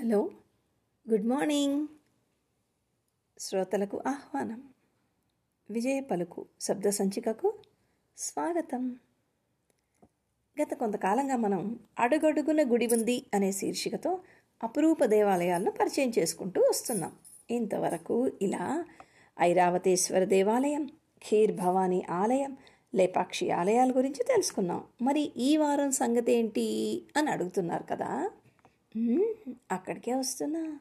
Hello good morning. శ్రోతలకు ఆహ్వానం. విజయ పలుకు శబ్ద సంచికకు స్వాగతం. గత కొంతకాలంగా మనం అడుగడుగున గుడి ఉంది అనే శీర్షికతో అపురూప దేవాలయాలను పరిచయం చేసుకుంటూ వస్తున్నాం. ఇంతవరకు ఇలా ఐరావతేశ్వర దేవాలయం ఖీర్ భవానీ ఆలయం లేపాక్షి ఆలయాల గురించి తెలుసుకున్నాం. మరి ఈ వారం సంగతి ఏంటి అని అడుగుతున్నారు కదా? అక్కడికే వస్తున్నా.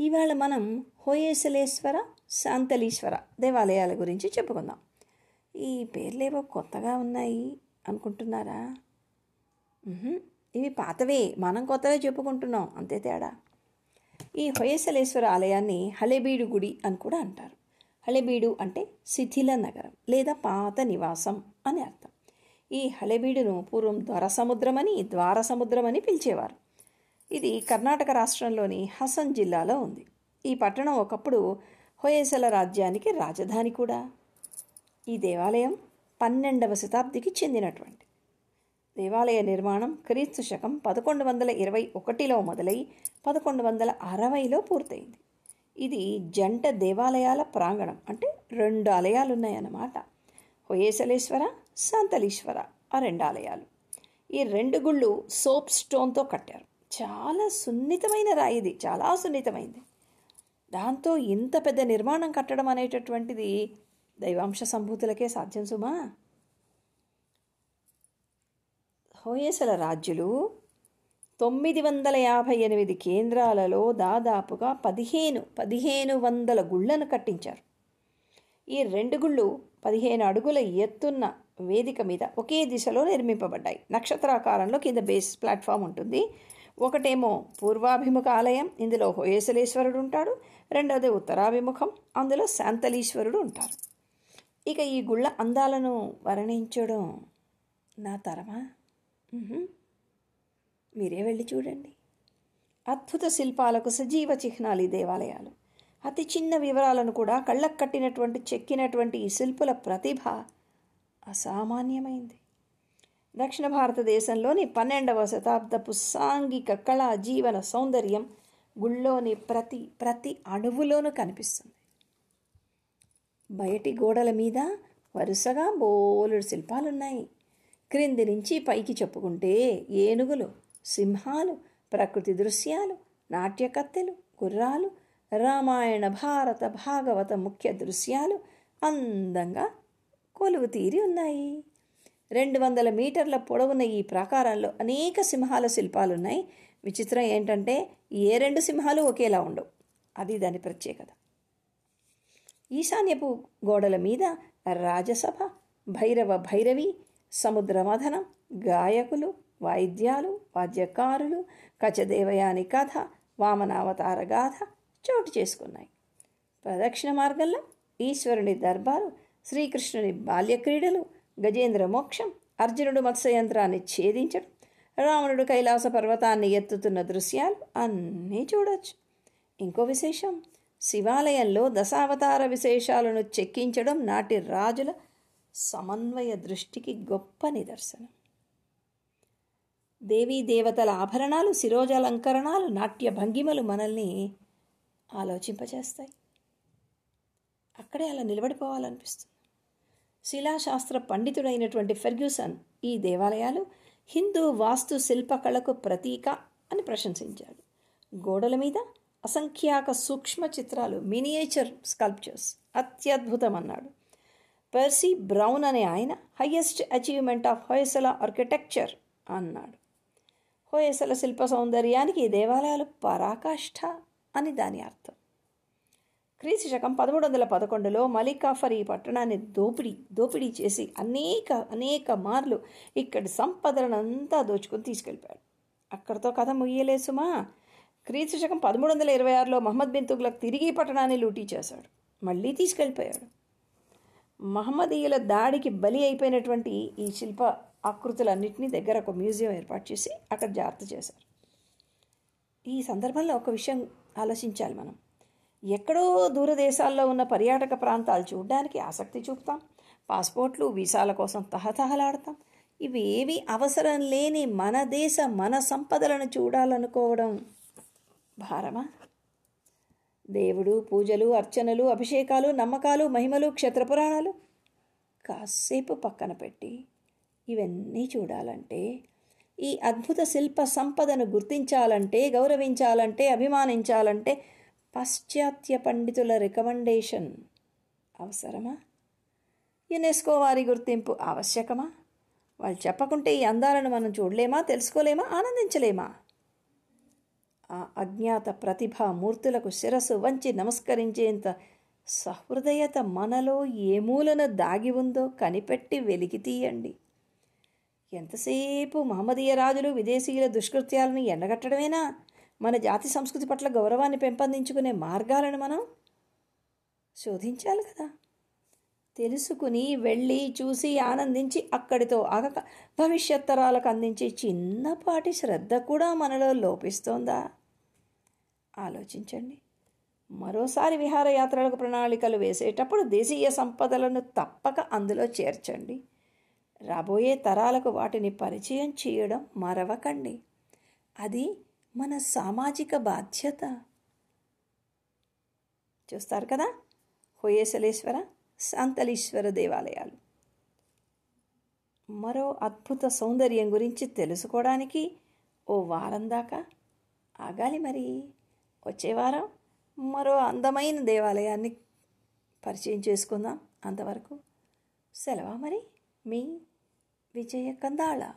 ఇవాళ మనం హోయేశలేశ్వర శాంతలీశ్వర దేవాలయాల గురించి చెప్పుకుందాం. ఈ పేర్లేవో కొత్తగా ఉన్నాయి అనుకుంటున్నారా? ఇవి పాతవే మనం కొత్తవే చెప్పుకుంటున్నాం అంతే తేడా. ఈ హొయసలేశ్వర ఆలయాన్ని హళెబీడు గుడి అని కూడా అంటారు. హళెబీడు అంటే శిథిల నగరం లేదా పాత నివాసం అని అర్థం. ఈ హళెబీడును పూర్వం ద్వర అని ద్వార సముద్రమని పిలిచేవారు. ఇది కర్ణాటక రాష్ట్రంలోని హసన్ జిల్లాలో ఉంది. ఈ పట్టణం ఒకప్పుడు హొయసల రాజ్యానికి రాజధాని కూడా. ఈ దేవాలయం పన్నెండవ శతాబ్దికి చెందినటువంటి. దేవాలయ నిర్మాణం క్రీస్తు శకం పదకొండు వందల ఇరవై ఒకటిలో మొదలై పదకొండు వందల అరవైలో పూర్తయింది. ఇది జంట దేవాలయాల ప్రాంగణం అంటే రెండు ఆలయాలు ఉన్నాయన్నమాట హొయేసలేశ్వర శాంతలీశ్వర ఆ రెండు ఆలయాలు. ఈ రెండు గుళ్ళు సోప్ స్టోన్తో కట్టారు. చాలా సున్నితమైన రాయి ఇది. చాలా సున్నితమైంది. దాంతో ఇంత పెద్ద నిర్మాణం కట్టడం అనేటటువంటిది దైవాంశ సంభూతులకే సాధ్యం సుమా? హోయసల రాజ్యులు తొమ్మిది వందల యాభై ఎనిమిది కేంద్రాలలో దాదాపుగా పదిహేను పదిహేను వందల గుళ్ళను కట్టించారు. ఈ రెండు గుళ్ళు పదిహేను అడుగుల ఎత్తున్న వేదిక మీద ఒకే దిశలో నిర్మింపబడ్డాయి. నక్షత్రాకారంలో కింద బేస్ ప్లాట్ఫామ్ ఉంటుంది. ఒకటేమో పూర్వాభిముఖ ఆలయం ఇందులో హోయేసలేశ్వరుడు ఉంటాడు రెండవది ఉత్తరాభిముఖం అందులో శాంతలీశ్వరుడు ఉంటారు ఇక ఈ గుళ్ళ అందాలను వర్ణించడం నా తరమా? మీరే వెళ్ళి చూడండి. అద్భుత శిల్పాలకు సజీవ చిహ్నాలు ఈ దేవాలయాలు. అతి చిన్న వివరాలను కూడా కళ్ళకు కట్టినటువంటి చెక్కినటువంటి ఈ శిల్పుల ప్రతిభ అసామాన్యమైంది. దక్షిణ భారతదేశంలోని పన్నెండవ శతాబ్దపు సాంఘిక కళా జీవన సౌందర్యం గుళ్ళోని ప్రతి ప్రతి అణువులోనూ కనిపిస్తుంది. బయటి గోడల మీద వరుసగా బోలుడు శిల్పాలున్నాయి. క్రింది నుంచి పైకి చెప్పుకుంటే ఏనుగులు సింహాలు ప్రకృతి దృశ్యాలు నాట్యకత్తెలు గుర్రాలు రామాయణ భారత భాగవత ముఖ్య దృశ్యాలు అందంగా కొలువు తీరి ఉన్నాయి. రెండు వందల మీటర్ల పొడవున ఈ ప్రాకారంలో అనేక సింహాల శిల్పాలు ఉన్నాయి విచిత్రం ఏంటంటే ఏ రెండు సింహాలు ఒకేలా ఉండవు. అది దాని ప్రత్యేకత. ఈశాన్యపు గోడల మీద రాజసభ భైరవ భైరవి సముద్రమథనం గాయకులు వాయిద్యాలు వాద్యకారులు కచదేవయాని కథ వామనావతార గాథ చోటు చేసుకున్నాయి. ప్రదక్షిణ మార్గంలో ఈశ్వరుని దర్బారు శ్రీకృష్ణుని బాల్యక్రీడలు గజేంద్ర మోక్షం అర్జునుడు మత్స్యయంత్రాన్ని ఛేదించడం రావణుడు కైలాస పర్వతాన్ని ఎత్తుతున్న దృశ్యాలు అన్నీ చూడొచ్చు. ఇంకో విశేషం శివాలయంలో దశావతార విశేషాలను చెక్కించడం నాటి రాజుల సమన్వయ దృష్టికి గొప్ప నిదర్శనం. దేవీ దేవతల ఆభరణాలు శిరోజాలంకరణాలు నాట్య భంగిమలు మనల్ని ఆలోచింపచేస్తాయి అక్కడే అలా నిలబడిపోవాలనిపిస్తుంది. శిలాశాస్త్ర పండితుడైనటువంటి ఫెర్గ్యూసన్ ఈ దేవాలయాలు హిందూ వాస్తు శిల్పకళకు ప్రతీక అని ప్రశంసించాడు. గోడల మీద అసంఖ్యాక సూక్ష్మ చిత్రాలు మినియేచర్ స్కల్ప్చర్స్ అత్యద్భుతం అన్నాడు పర్సీ బ్రౌన్ అనే ఆయన highest achievement of Hoysala architecture అన్నాడు. హోయసల శిల్ప సౌందర్యానికి ఈ దేవాలయాలు పరాకాష్ఠ అని దాని అర్థం. క్రీస్తు శకం పదమూడు వందల పదకొండులో మలికాఫర్ ఈ పట్టణాన్ని దోపిడీ దోపిడీ చేసి అనేక అనేక మార్లు ఇక్కడి సంపదనంతా దోచుకుని తీసుకెళ్ళిపోయాడు. అక్కడితో కథ ముయ్యలేదు సుమా. క్రీస్తు శకం పదమూడు వందల ఇరవై ఆరులో మహమ్మద్ బిన్ తుగ్లక్ తిరిగి పట్టణాన్ని లూటీ చేశాడు. మళ్ళీ తీసుకెళ్ళిపోయాడు. మహమ్మదీయుల దాడికి బలి అయిపోయినటువంటి ఈ శిల్ప ఆకృతులన్నింటినీ దగ్గర ఒక మ్యూజియం ఏర్పాటు చేసి అక్కడ జాగ్రత్త చేశారు. ఈ సందర్భంలో ఒక విషయం ఆలోచించాలి మనం. ఎక్కడో దూరదేశాల్లో ఉన్న పర్యాటక ప్రాంతాలు చూడడానికి ఆసక్తి చూపుతాం. పాస్పోర్ట్లు వీసాల కోసం తహతహలాడతాం. ఇవేవి అవసరం లేని మన దేశ మన సంపదలను చూడాలనుకోవడం. భారమా? దేవుడు పూజలు అర్చనలు అభిషేకాలు నమ్మకాలు మహిమలు క్షేత్రపురాణాలు. కాసేపు పక్కన పెట్టి ఇవన్నీ చూడాలంటే ఈ అద్భుత శిల్ప సంపదను గుర్తించాలంటే గౌరవించాలంటే అభిమానించాలంటే పాశ్చాత్య పండితుల రికమెండేషన్ అవసరమా? యునెస్కో వారి గుర్తింపు ఆవశ్యకమా? వాళ్ళు చెప్పకుంటే ఈ అందాలను మనం చూడలేమా తెలుసుకోలేమా ఆనందించలేమా? ఆ అజ్ఞాత ప్రతిభా మూర్తులకు శిరస్సు వంచి నమస్కరించేంత సహృదయత మనలో ఏ మూలన దాగి ఉందో కనిపెట్టి వెలికి తీయండి. ఎంతసేపు మహమ్మదీయ రాజులు విదేశీయుల దుష్కృత్యాలను ఎండగట్టడమేనా? మన జాతి సంస్కృతి పట్ల గౌరవాన్ని పెంపొందించుకునే మార్గాలను మనం శోధించాలి కదా. తెలుసుకుని వెళ్ళి చూసి ఆనందించి అక్కడితో ఆగక భవిష్యత్ తరాలకు అందించే చిన్నపాటి శ్రద్ధ కూడా మనలో లోపిస్తోందా? ఆలోచించండి. మరోసారి విహారయాత్రలకు ప్రణాళికలు వేసేటప్పుడు దేశీయ సంపదలను తప్పక అందులో చేర్చండి. రాబోయే తరాలకు వాటిని పరిచయం చేయడం మరవకండి. అది మన సామాజిక బాధ్యత. చూస్తారు కదా? హోయేసలేశ్వర శాంతలీశ్వర దేవాలయాలు. మరో అద్భుత సౌందర్యం గురించి తెలుసుకోవడానికి ఓ వారం దాకా ఆగాలి మరి. వచ్చే వారం మరో అందమైన దేవాలయాన్ని పరిచయం చేసుకుందాం అంతవరకు. సెలవా మరి మీ విజయ కందాళ